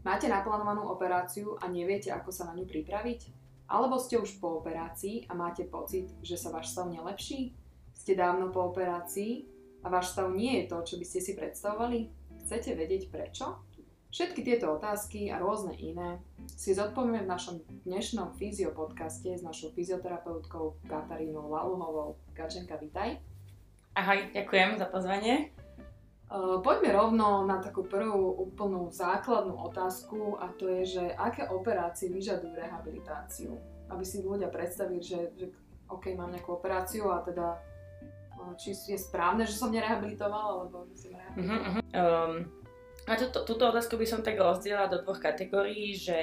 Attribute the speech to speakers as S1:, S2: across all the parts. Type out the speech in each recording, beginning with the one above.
S1: Máte naplánovanú operáciu a neviete, ako sa na ňu pripraviť? Alebo ste už po operácii a máte pocit, že sa váš stav nelepší? Ste dávno po operácii a váš stav nie je to, čo by ste si predstavovali? Chcete vedieť prečo? Všetky tieto otázky a rôzne iné si zodpovieme v našom dnešnom fyziopodcaste s našou fyzioterapeutkou Katarínou Laluhovou. Kačenka, vitaj.
S2: Ahoj, ďakujem za pozvanie.
S1: Uh, poďme rovno na takú prvú úplnú základnú otázku a to je, že aké operácie vyžadujú rehabilitáciu? Aby si ľudia predstavili, že, že OK, mám nejakú operáciu a teda či je správne, že som nerehabilitovala, alebo som rehabilitovala. Uh-huh, uh-huh. Um,
S2: a túto, túto otázku by som tak rozdiela do dvoch kategórií, že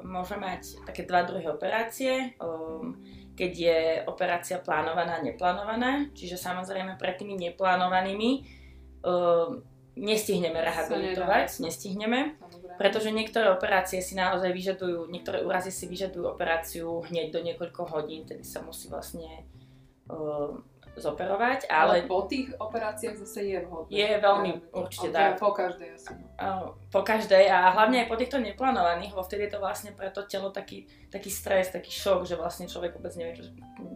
S2: môže mať také dva druhy operácie. Um, keď je operácia plánovaná a neplánovaná, čiže samozrejme pred tými neplánovanými um, nestihneme rehabilitovať, nestihneme, pretože niektoré operácie si naozaj vyžadujú, niektoré úrazy si vyžadujú operáciu hneď do niekoľko hodín, tedy sa musí vlastne um, zoperovať, ale...
S1: ale po tých operáciách zase je vhodné.
S2: Je veľmi určite dá.
S1: Po každej asi.
S2: No. Po každej a hlavne aj po týchto neplánovaných, lebo vtedy je to vlastne pre to telo taký, taký stres, taký šok, že vlastne človek vôbec nevie, čo,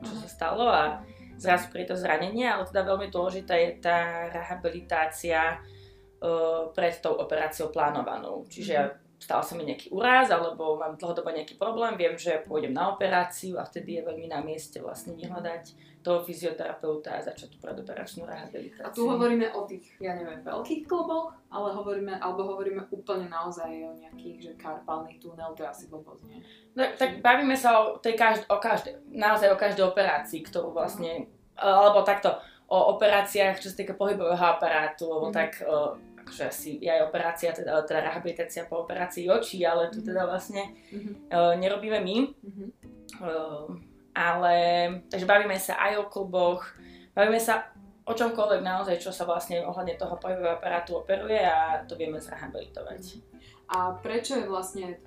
S2: čo sa stalo a zrazu príde to zranenie, ale teda veľmi dôležitá je tá rehabilitácia uh, pred tou operáciou plánovanou. Čiže mm-hmm stal sa mi nejaký úraz alebo mám dlhodobo nejaký problém, viem, že pôjdem na operáciu a vtedy je veľmi na mieste vlastne vyhľadať toho fyzioterapeuta a začať tú predoperačnú rehabilitáciu.
S1: A tu hovoríme o tých, ja neviem, veľkých kloboch, ale hovoríme, alebo hovoríme úplne naozaj o nejakých, že karpálnych tunel, to je asi blbosť, nie?
S2: No, tak bavíme sa o, tej každ- o každej, naozaj o každej operácii, ktorú vlastne, uh-huh. alebo takto, o operáciách, čo sa týka pohybového aparátu, lebo uh-huh. tak akože asi je aj operácia, teda, teda rehabilitácia po operácii očí, ale tu mhm. teda vlastne uh-huh. uh, nerobíme my. Uh-huh. Uh, ale, takže bavíme sa aj o kluboch, bavíme sa o čomkoľvek naozaj, čo sa vlastne ohľadne toho pohybového aparátu operuje a to vieme zrehabilitovať.
S1: A prečo je vlastne,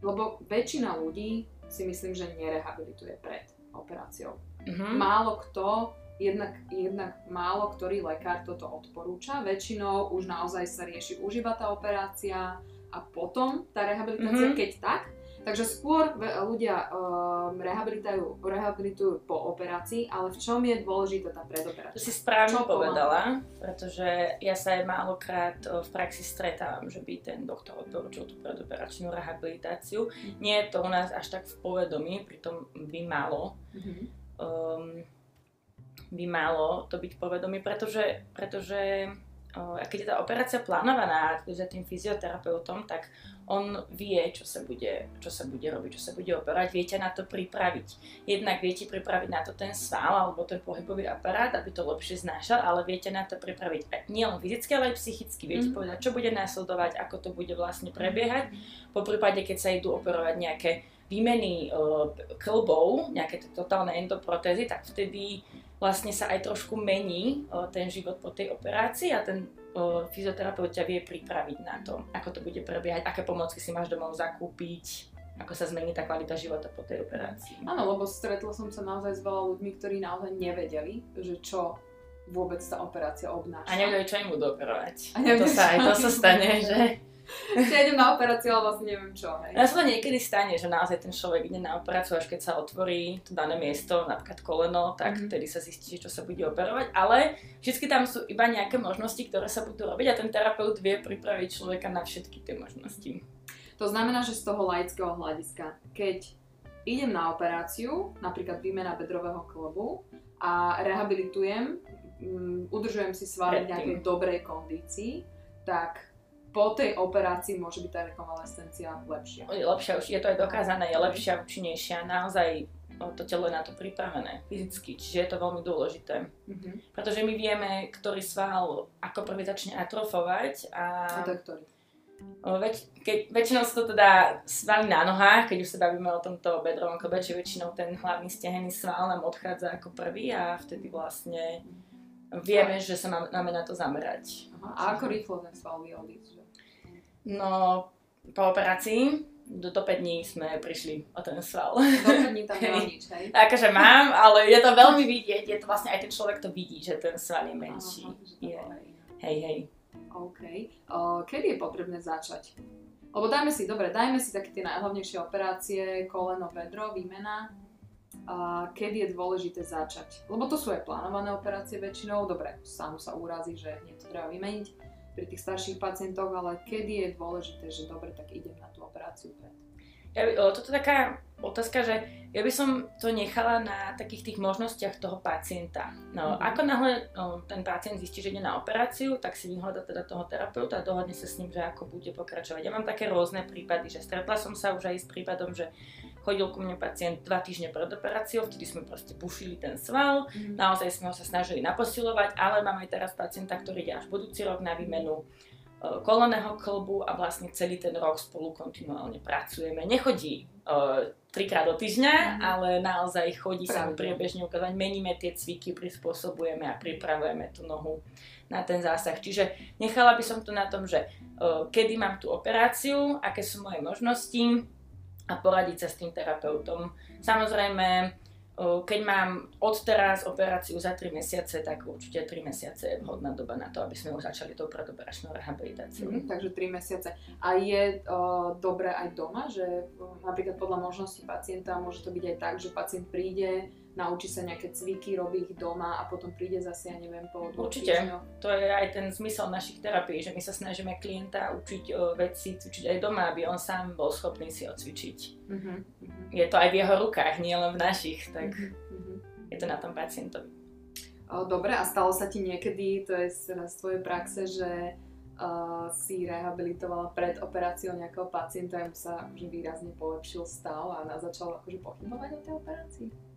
S1: lebo väčšina ľudí si myslím, že nerehabilituje pred operáciou. Uh-huh. Málo kto, jednak, jednak málo ktorý lekár toto odporúča, väčšinou už naozaj sa rieši užíva tá operácia a potom tá rehabilitácia, uh-huh. keď tak, Takže skôr ľudia um, rehabilitujú, rehabilitujú po operácii, ale v čom je dôležitá tá predoperácia?
S2: To si správne Čo povedala, pretože ja sa aj málokrát v praxi stretávam, že by ten doktor odporúčil tú predoperačnú rehabilitáciu. Mm-hmm. Nie je to u nás až tak v povedomí, pritom by malo. Mm-hmm. Um, by malo to byť povedomí, pretože, pretože keď je tá operácia plánovaná za tým fyzioterapeutom, tak on vie, čo sa bude, čo sa bude robiť, čo sa bude operovať, viete na to pripraviť. Jednak viete pripraviť na to ten sval alebo ten pohybový aparát, aby to lepšie znášal, ale viete na to pripraviť nielen fyzicky, ale aj psychicky. Viete mm. povedať, čo bude následovať, ako to bude vlastne prebiehať. Po prípade, keď sa idú operovať nejaké výmeny klbov, nejaké totálne endoprotézy, tak vtedy vlastne sa aj trošku mení o, ten život po tej operácii a ten o, fyzioterapeut ťa vie pripraviť na to, ako to bude prebiehať, aké pomocky si máš domov zakúpiť, ako sa zmení tá kvalita života po tej operácii.
S1: Áno, lebo stretla som sa naozaj s veľa ľuďmi, ktorí naozaj nevedeli, že čo vôbec tá operácia obnáša.
S2: A nevedeli, čo im budú operovať. A nevedeli, to sa aj to sa stane, že
S1: ja idem na operáciu, ale vlastne neviem čo. Hej.
S2: Ja sa to niekedy stane, že naozaj ten človek ide na operáciu, až keď sa otvorí to dané miesto, napríklad koleno, tak mm-hmm. vtedy sa zistí, čo sa bude operovať. Ale vždy tam sú iba nejaké možnosti, ktoré sa budú robiť a ten terapeut vie pripraviť človeka na všetky tie možnosti.
S1: To znamená, že z toho laického hľadiska, keď idem na operáciu, napríklad výmena bedrového klobu a rehabilitujem, um, udržujem si svaly v nejakej dobrej kondícii, tak po tej operácii môže byť tá rekonvalescencia lepšia.
S2: Lepšia, už je to aj dokázané, je lepšia, účinnejšia, naozaj to telo je na to pripravené fyzicky, čiže je to veľmi dôležité. Mm-hmm. Pretože my vieme, ktorý sval ako prvý začne atrofovať a...
S1: A to je ktorý?
S2: Väč- keď, väčšinou sú to teda svaly na nohách, keď už sa bavíme o tomto bedrovom klobe, čiže väčšinou ten hlavný stehenný sval nám odchádza ako prvý a vtedy vlastne vieme, že sa máme na to zamerať.
S1: Aha. A ako rýchlo ten sval vie odísť?
S2: No, po operácii do, do 5 dní sme prišli o ten sval.
S1: Do 5 dní tam nemá nič, hej?
S2: Akože mám, ale je to veľmi vidieť, je to vlastne aj ten človek to vidí, že ten sval je menší.
S1: Aha, je.
S2: Hej, hej.
S1: OK. Uh, kedy je potrebné začať Lebo dajme si, dobre, dajme si také tie najhlavnejšie operácie, koleno, bedro, výmena. A kedy je dôležité začať? Lebo to sú aj plánované operácie väčšinou. Dobre, sám sa urazí, že hneď to treba vymeniť pri tých starších pacientoch, ale kedy je dôležité, že dobre, tak idem na tú operáciu pred?
S2: Ja, toto je taká otázka, že ja by som to nechala na takých tých možnostiach toho pacienta. No, mm-hmm. ako náhle no, ten pacient zistí, že ide na operáciu, tak si vyhľada teda toho terapeuta a dohodne sa s ním, že ako bude pokračovať. Ja mám také rôzne prípady, že stretla som sa už aj s prípadom, že chodil ku mne pacient dva týždne pred operáciou, vtedy sme proste pušili ten sval, mm-hmm. naozaj sme ho sa snažili naposilovať, ale mám aj teraz pacienta, ktorý ide až budúci rok na výmenu E, koleného klbu a vlastne celý ten rok spolu kontinuálne pracujeme. Nechodí uh, trikrát do týždňa, mm. ale naozaj chodí sa mu priebežne ukázať, meníme tie cviky, prispôsobujeme a pripravujeme tú nohu na ten zásah. Čiže nechala by som to na tom, že uh, kedy mám tú operáciu, aké sú moje možnosti a poradiť sa s tým terapeutom. Samozrejme, keď mám odteraz operáciu za 3 mesiace, tak určite 3 mesiace je vhodná doba na to, aby sme už začali tou predoperačnou rehabilitáciou.
S1: Mm, takže 3 mesiace. A je uh, dobré aj doma, že napríklad podľa možnosti pacienta môže to byť aj tak, že pacient príde, naučí sa nejaké cviky, robí ich doma a potom príde zase, ja neviem, po
S2: Určite. Týždňoch. To je aj ten zmysel našich terapií, že my sa snažíme klienta učiť o veci, cvičiť aj doma, aby on sám bol schopný si odcvičiť. Uh-huh. Je to aj v jeho rukách, nie len v našich, tak uh-huh. je to na tom pacientovi.
S1: Dobre, a stalo sa ti niekedy, to je z tvojej praxe, že uh, si rehabilitovala pred operáciou nejakého pacienta mu sa už výrazne polepšil stav a začal akože pochybovať o tej operácii?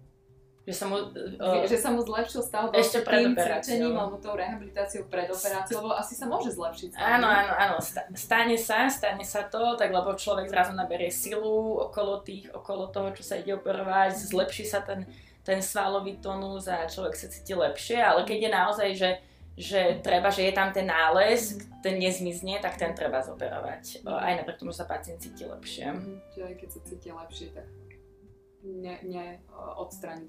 S2: Že sa mu,
S1: uh, že sa mu zlepšil stav
S2: ešte pred
S1: tým cvičením alebo tou rehabilitáciou pred operáciou, lebo asi sa môže zlepšiť.
S2: Stav, áno, áno, áno, stane sa, stane sa to, tak lebo človek zrazu naberie silu okolo tých, okolo toho, čo sa ide operovať, zlepší sa ten, ten svalový tonus a človek sa cíti lepšie, ale keď je naozaj, že že treba, že je tam ten nález, ten nezmizne, tak ten treba zoperovať. Aj napriek tomu, že sa pacient cíti lepšie.
S1: Mm, čiže aj keď sa cíti lepšie, tak ne, ne.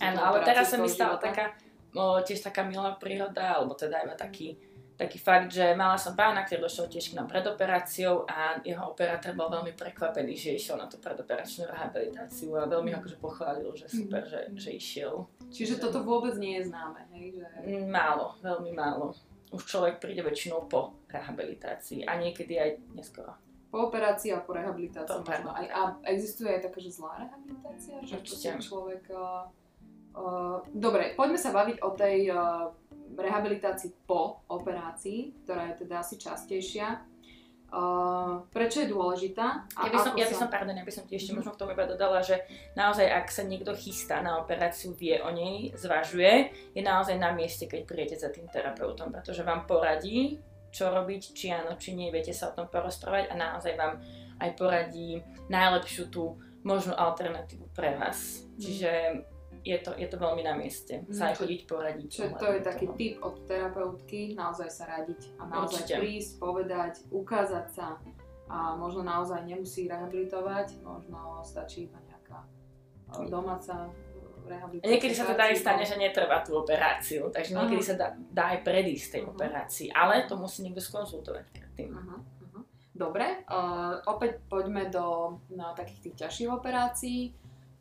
S2: Áno, ale teraz sa mi stala taká, o, tiež taká milá príroda, alebo teda iba taký, taký fakt, že mala som pána, ktorý došiel tiež k nám pred operáciou a jeho operátor bol veľmi prekvapený, že išiel na tú predoperačnú rehabilitáciu a veľmi akože pochválil, že super, mm. že, že išiel.
S1: Čiže toto vôbec nie je známe, hej? Že...
S2: Mm, málo, veľmi málo. Už človek príde väčšinou po rehabilitácii a niekedy aj neskoro.
S1: Po operácii a po rehabilitácii možno. Aj, a existuje aj taká, že zlá rehabilitácia? Že Určite. človek... Uh, dobre, poďme sa baviť o tej uh, rehabilitácii po operácii, ktorá je teda asi častejšia. Uh, prečo je dôležitá?
S2: A ja by som, ja by som, pardon, ja by som ti ešte mm. možno k tomu iba dodala, že naozaj, ak sa niekto chystá na operáciu, vie o nej, zvažuje, je naozaj na mieste, keď príjete za tým terapeutom, pretože vám poradí, čo robiť, či áno, či nie, viete sa o tom porozprávať a naozaj vám aj poradí najlepšiu tú možnú alternatívu pre vás. Mm. Čiže je to, je to veľmi na mieste mm. sa aj chodiť poradiť.
S1: Čiže to je taký toho. tip od terapeutky, naozaj sa radiť a naozaj Určite. prísť, povedať, ukázať sa a možno naozaj nemusí rehabilitovať, možno stačí iba nejaká domáca
S2: rehabilitáciu. Niekedy sa teda aj stane, že netrvá tú operáciu, takže Aha. niekedy sa dá, dá aj predísť tej uh-huh. operácii, ale to musí niekto skonzultovať predtým. Uh-huh.
S1: Uh-huh. Dobre, uh, opäť poďme do no, takých tých ťažších operácií.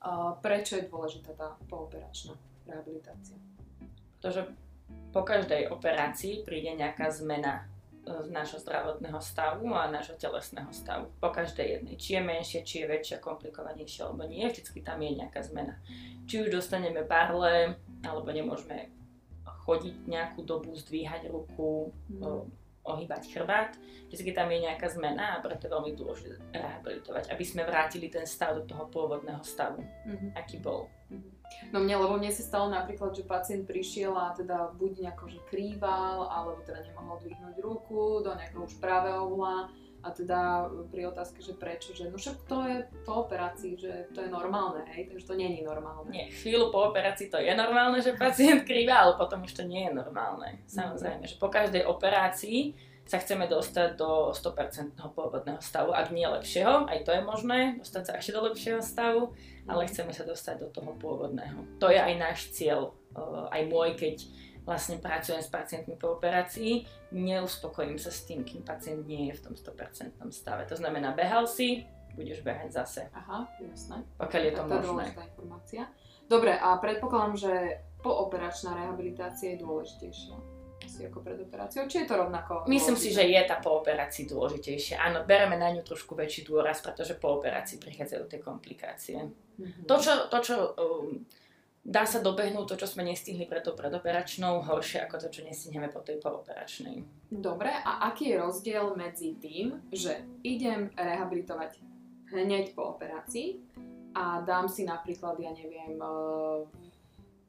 S1: Uh, prečo je dôležitá tá pooperačná rehabilitácia?
S2: Pretože po každej operácii príde nejaká zmena z nášho zdravotného stavu a nášho telesného stavu. Po každej jednej. Či je menšie, či je väčšia, komplikovanejšia, alebo nie, vždycky tam je nejaká zmena. Či už dostaneme barle, alebo nemôžeme chodiť nejakú dobu, zdvíhať ruku, mm. Ohýbať chrbát. Vždycky tam je nejaká zmena a preto je veľmi dôležité rehabilitovať, aby sme vrátili ten stav do toho pôvodného stavu, mm-hmm. aký bol. Mm-hmm.
S1: No mne, lebo mne sa stalo napríklad, že pacient prišiel a teda buď nejako, že krýval, alebo teda nemohol dvihnúť ruku do nejakého už pravého uhla a teda pri otázke, že prečo, že no však to je po operácii, že to je normálne, hej, takže to není normálne.
S2: Nie, chvíľu po operácii to je normálne, že pacient krýva, ale potom už to nie je normálne. Samozrejme, že po každej operácii sa chceme dostať do 100% pôvodného stavu, ak nie lepšieho, aj to je možné, dostať sa ešte do lepšieho stavu, ale chceme sa dostať do toho pôvodného. To je aj náš cieľ, aj môj, keď vlastne pracujem s pacientmi po operácii, neuspokojím sa s tým, kým pacient nie je v tom 100% stave. To znamená, behal si, budeš behať zase.
S1: Aha, jasné.
S2: Pokiaľ je to, to možné.
S1: To informácia. Dobre, a predpokladám, že pooperačná rehabilitácia je dôležitejšia asi ako pred operáciou, či je to rovnako?
S2: Myslím dôležité? si, že je tá po operácii dôležitejšia. Áno, bereme na ňu trošku väčší dôraz, pretože po operácii prichádzajú tie komplikácie. Mm-hmm. To, čo, to, čo um, dá sa dobehnúť to, čo sme nestihli pre to predoperačnou, horšie ako to, čo nestihneme po tej pooperačnej.
S1: Dobre, a aký je rozdiel medzi tým, že idem rehabilitovať hneď po operácii a dám si napríklad, ja neviem, uh,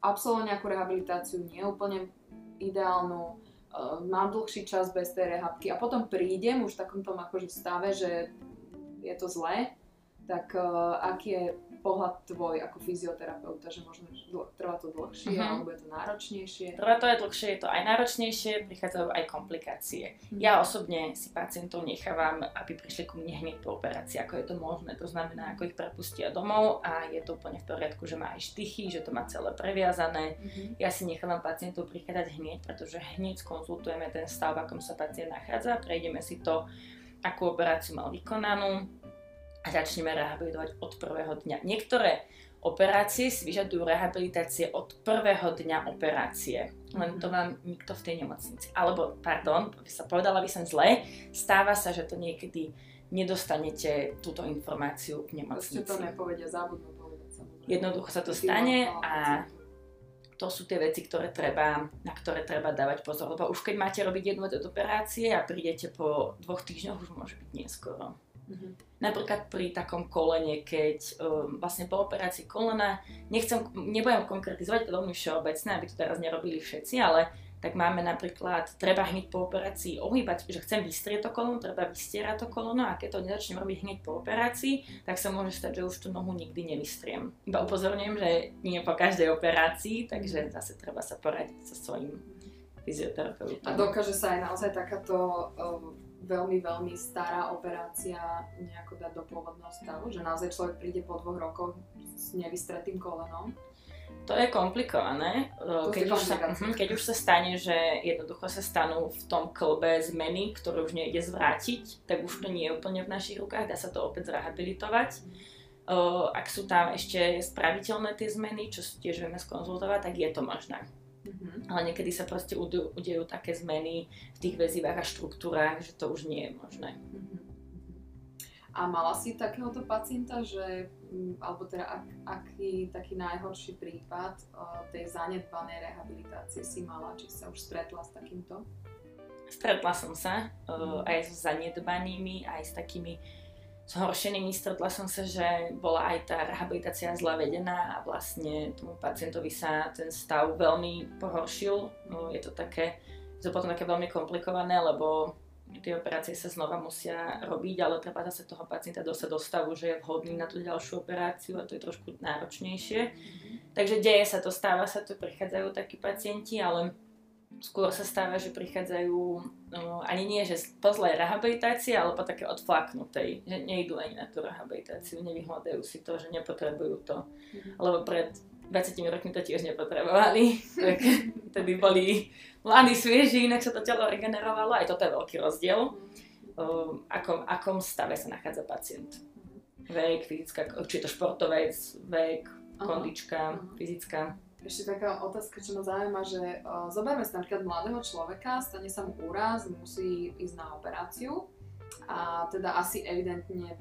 S1: absolvovať nejakú rehabilitáciu nie úplne ideálnu, uh, mám dlhší čas bez tej rehabky a potom prídem už v takom tom akože stave, že je to zlé, tak uh, aký je pohľad tvoj ako fyzioterapeuta, že možno trvá to dlhšie, uh-huh. alebo je to náročnejšie?
S2: Trvá to aj dlhšie, je to aj náročnejšie, prichádzajú aj komplikácie. Uh-huh. Ja osobne si pacientov nechávam, aby prišli ku mne hneď po operácii, ako je to možné. To znamená, ako ich prepustia domov a je to úplne v poriadku, že má aj štychy, že to má celé previazané. Uh-huh. Ja si nechávam pacientov prichádzať hneď, pretože hneď skonzultujeme ten stav, v akom sa pacient nachádza, prejdeme si to, akú operáciu mal vykonanú, a začneme rehabilitovať od prvého dňa. Niektoré operácie si vyžadujú rehabilitácie od prvého dňa operácie. Len to vám nikto v tej nemocnici. Alebo, pardon, sa povedala by som zle, stáva sa, že to niekedy nedostanete túto informáciu v nemocnici.
S1: Proste to nepovedia, zábudnú povedať
S2: Jednoducho sa to stane a to sú tie veci, ktoré treba, na ktoré treba dávať pozor. Lebo už keď máte robiť jednu operácie a prídete po dvoch týždňoch, už môže byť neskoro. Mm-hmm. Napríklad pri takom kolene, keď um, vlastne po operácii kolena, nechcem, nebudem konkretizovať, to veľmi všeobecné, aby to teraz nerobili všetci, ale tak máme napríklad, treba hneď po operácii ohýbať, že chcem vystrieť to kolono, treba vystierať to kolono a keď to nezačnem robiť hneď po operácii, tak sa môže stať, že už tú nohu nikdy nevystriem. Iba upozorňujem, že nie po každej operácii, takže zase treba sa poradiť so svojím fyzioterapeutom.
S1: A dokáže sa aj naozaj takáto um veľmi, veľmi stará operácia nejako dať do pôvodného stavu, že naozaj človek príde po dvoch rokoch s nevystretým kolenom.
S2: To je komplikované. To keď, už sa, mhm, keď už sa stane, že jednoducho sa stanú v tom klbe zmeny, ktoré už nejde zvrátiť, tak už to nie je úplne v našich rukách, dá sa to opäť zrehabilitovať. Ak sú tam ešte spraviteľné tie zmeny, čo tiež vieme skonzultovať, tak je to možné. Mm-hmm. Ale niekedy sa proste udejú, udejú také zmeny v tých väzivách a štruktúrách, že to už nie je možné. Mm-hmm.
S1: A mala si takéhoto pacienta, že, mm, alebo teda ak, aký taký najhorší prípad uh, tej zanedbanej rehabilitácie si mala, či sa už stretla s takýmto?
S2: Stretla som sa uh, aj s zanedbanými, aj s takými zhoršenými stretla som sa, že bola aj tá rehabilitácia zle vedená a vlastne tomu pacientovi sa ten stav veľmi pohoršil. No, je to také, je to potom také veľmi komplikované, lebo tie operácie sa znova musia robiť, ale treba zase toho pacienta dostať do stavu, že je vhodný na tú ďalšiu operáciu a to je trošku náročnejšie. Mm-hmm. Takže deje sa to, stáva sa to, prichádzajú takí pacienti, ale skôr sa stáva, že prichádzajú no, ani nie, že po zlej rehabilitácii, ale po také odflaknutej, že nejdú ani na tú rehabilitáciu, nevyhľadajú si to, že nepotrebujú to. Mm-hmm. Lebo pred 20 rokmi to tiež nepotrebovali, tak vtedy boli mladí, svieži, inak sa to telo regenerovalo, aj toto je veľký rozdiel, um, akom, akom stave sa nachádza pacient. Vek, fyzická, či je to športovec, vek, kondička, fyzická
S1: ešte taká otázka, čo ma zaujíma, že uh, zoberme si napríklad mladého človeka, stane sa mu úraz, musí ísť na operáciu a teda asi evidentne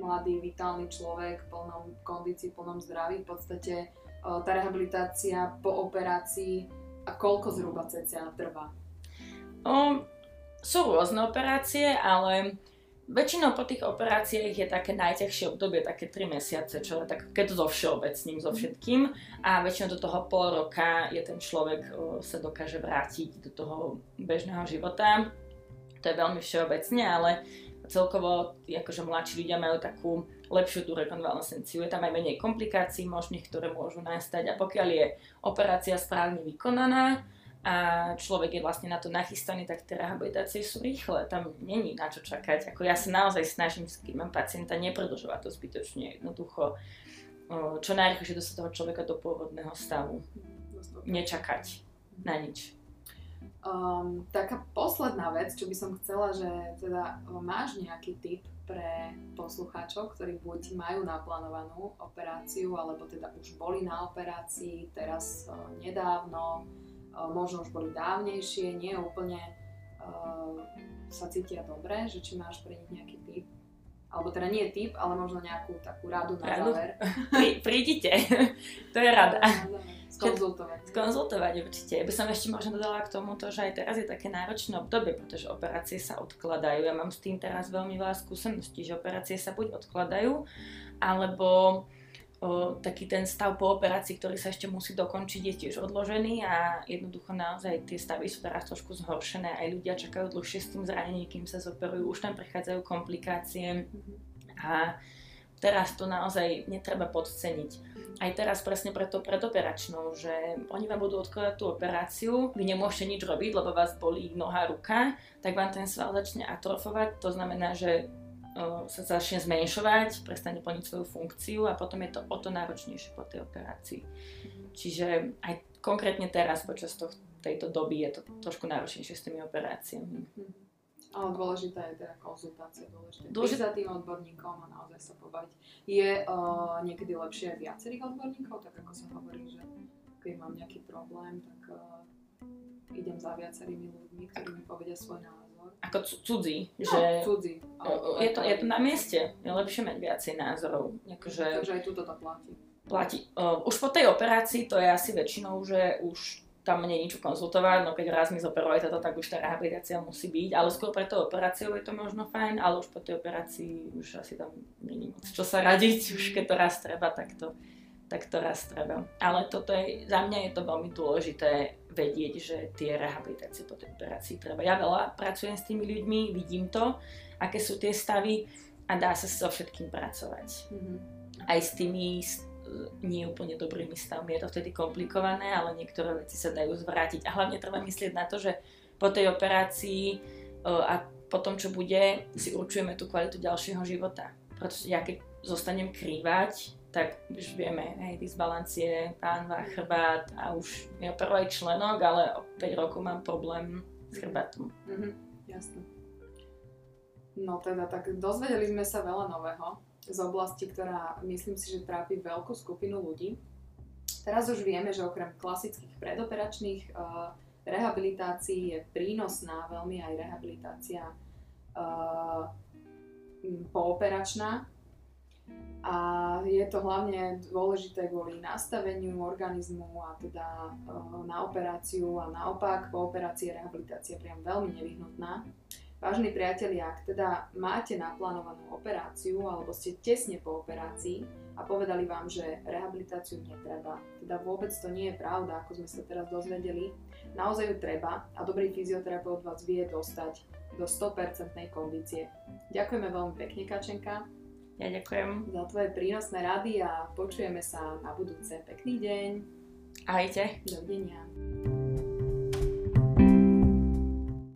S1: mladý, vitálny človek, v plnom kondícii, v plnom zdraví, v podstate uh, tá rehabilitácia po operácii a koľko zhruba cca trvá?
S2: Um, sú rôzne operácie, ale Väčšinou po tých operáciách je také najťažšie obdobie, také 3 mesiace, čo tak, keď to so všeobecným, so všetkým. A väčšinou do toho pol roka je ten človek sa dokáže vrátiť do toho bežného života. To je veľmi všeobecne, ale celkovo akože mladší ľudia majú takú lepšiu tú rekonvalescenciu. Je tam aj menej komplikácií možných, ktoré môžu nastať a pokiaľ je operácia správne vykonaná, a človek je vlastne na to nachystaný, tak tie rehabilitácie sú rýchle, tam není na čo čakať. Ako ja sa naozaj snažím, keď mám pacienta, nepredlžovať to zbytočne, jednoducho čo najrychlejšie dostať toho človeka do pôvodného stavu. Nečakať. na nič.
S1: Um, taká posledná vec, čo by som chcela, že teda máš nejaký tip pre poslucháčov, ktorí buď majú naplánovanú operáciu, alebo teda už boli na operácii teraz nedávno, možno už boli dávnejšie, nie úplne uh, sa cítia dobre, že či máš pre nich nejaký tip. Alebo teda nie tip, ale možno nejakú takú radu na radu? záver.
S2: Prí, prídite, to je rada.
S1: Skonzultovať.
S2: Skonzultovať určite. Ja by som ešte možno dodala k tomuto, že aj teraz je také náročné obdobie, pretože operácie sa odkladajú. Ja mám s tým teraz veľmi veľa skúseností, že operácie sa buď odkladajú, alebo taký ten stav po operácii, ktorý sa ešte musí dokončiť, je tiež odložený a jednoducho naozaj tie stavy sú teraz trošku zhoršené. Aj ľudia čakajú dlhšie s tým zranením, kým sa zoperujú, už tam prichádzajú komplikácie. A teraz to naozaj netreba podceniť. Aj teraz presne preto predoperačnou, že oni vám budú odkladať tú operáciu, vy nemôžete nič robiť, lebo vás bolí noha, ruka, tak vám ten sval začne atrofovať, to znamená, že sa začne zmenšovať, prestane plniť svoju funkciu a potom je to o to náročnejšie po tej operácii. Čiže aj konkrétne teraz počas toh, tejto doby je to trošku náročnejšie s tými operáciami. Mm-hmm.
S1: Ale dôležitá je teda konzultácia, dôležité. Dôležité. za tým odborníkom a naozaj sa pobaviť. Je uh, niekedy lepšie viacerých odborníkov, tak ako sa hovorí, že keď mám nejaký problém, tak uh, idem za viacerými ľuďmi, ktorí mi povedia svoj názor.
S2: Ako cudzí,
S1: no,
S2: že
S1: cudzí.
S2: Je to, je to na mieste, je lepšie mať viacej názorov.
S1: Akože, Takže aj tu to platí.
S2: Platí. Uh, už po tej operácii to je asi väčšinou, že už tam nie je nič konzultovať, no keď raz mi zoperovali toto, tak už tá rehabilitácia musí byť, ale skôr pre tou operáciou je to možno fajn, ale už po tej operácii už asi tam není moc čo sa radiť, už keď to raz treba, tak to, tak to raz treba. Ale toto je, za mňa je to veľmi dôležité vedieť, že tie rehabilitácie po tej operácii treba. Ja veľa pracujem s tými ľuďmi, vidím to, aké sú tie stavy a dá sa so všetkým pracovať. Mm-hmm. Aj s tými nie úplne dobrými stavmi. Je to vtedy komplikované, ale niektoré veci sa dajú zvrátiť. A hlavne treba myslieť na to, že po tej operácii a po tom, čo bude, si určujeme tú kvalitu ďalšieho života. Pretože ja keď zostanem krývať, tak už vieme, hej, disbalancie, pánva, chrbát a už mi operovali členok, ale o 5 rokov mám problém s chrbátom.
S1: Mhm, jasne. No teda, tak dozvedeli sme sa veľa nového z oblasti, ktorá myslím si, že trápi veľkú skupinu ľudí. Teraz už vieme, že okrem klasických predoperačných uh, rehabilitácií je prínosná veľmi aj rehabilitácia uh, pooperačná. A je to hlavne dôležité kvôli nastaveniu organizmu a teda uh, na operáciu a naopak po operácii je rehabilitácia priam veľmi nevyhnutná. Vážení priatelia, ak teda máte naplánovanú operáciu alebo ste tesne po operácii a povedali vám, že rehabilitáciu netreba, teda vôbec to nie je pravda, ako sme sa teraz dozvedeli, naozaj ju treba a dobrý fyzioterapeut vás vie dostať do 100% kondície. Ďakujeme veľmi pekne, Kačenka.
S2: Ja ďakujem.
S1: Za tvoje prínosné rady a počujeme sa na budúce. Pekný deň.
S2: Ahojte.
S1: Dovidenia.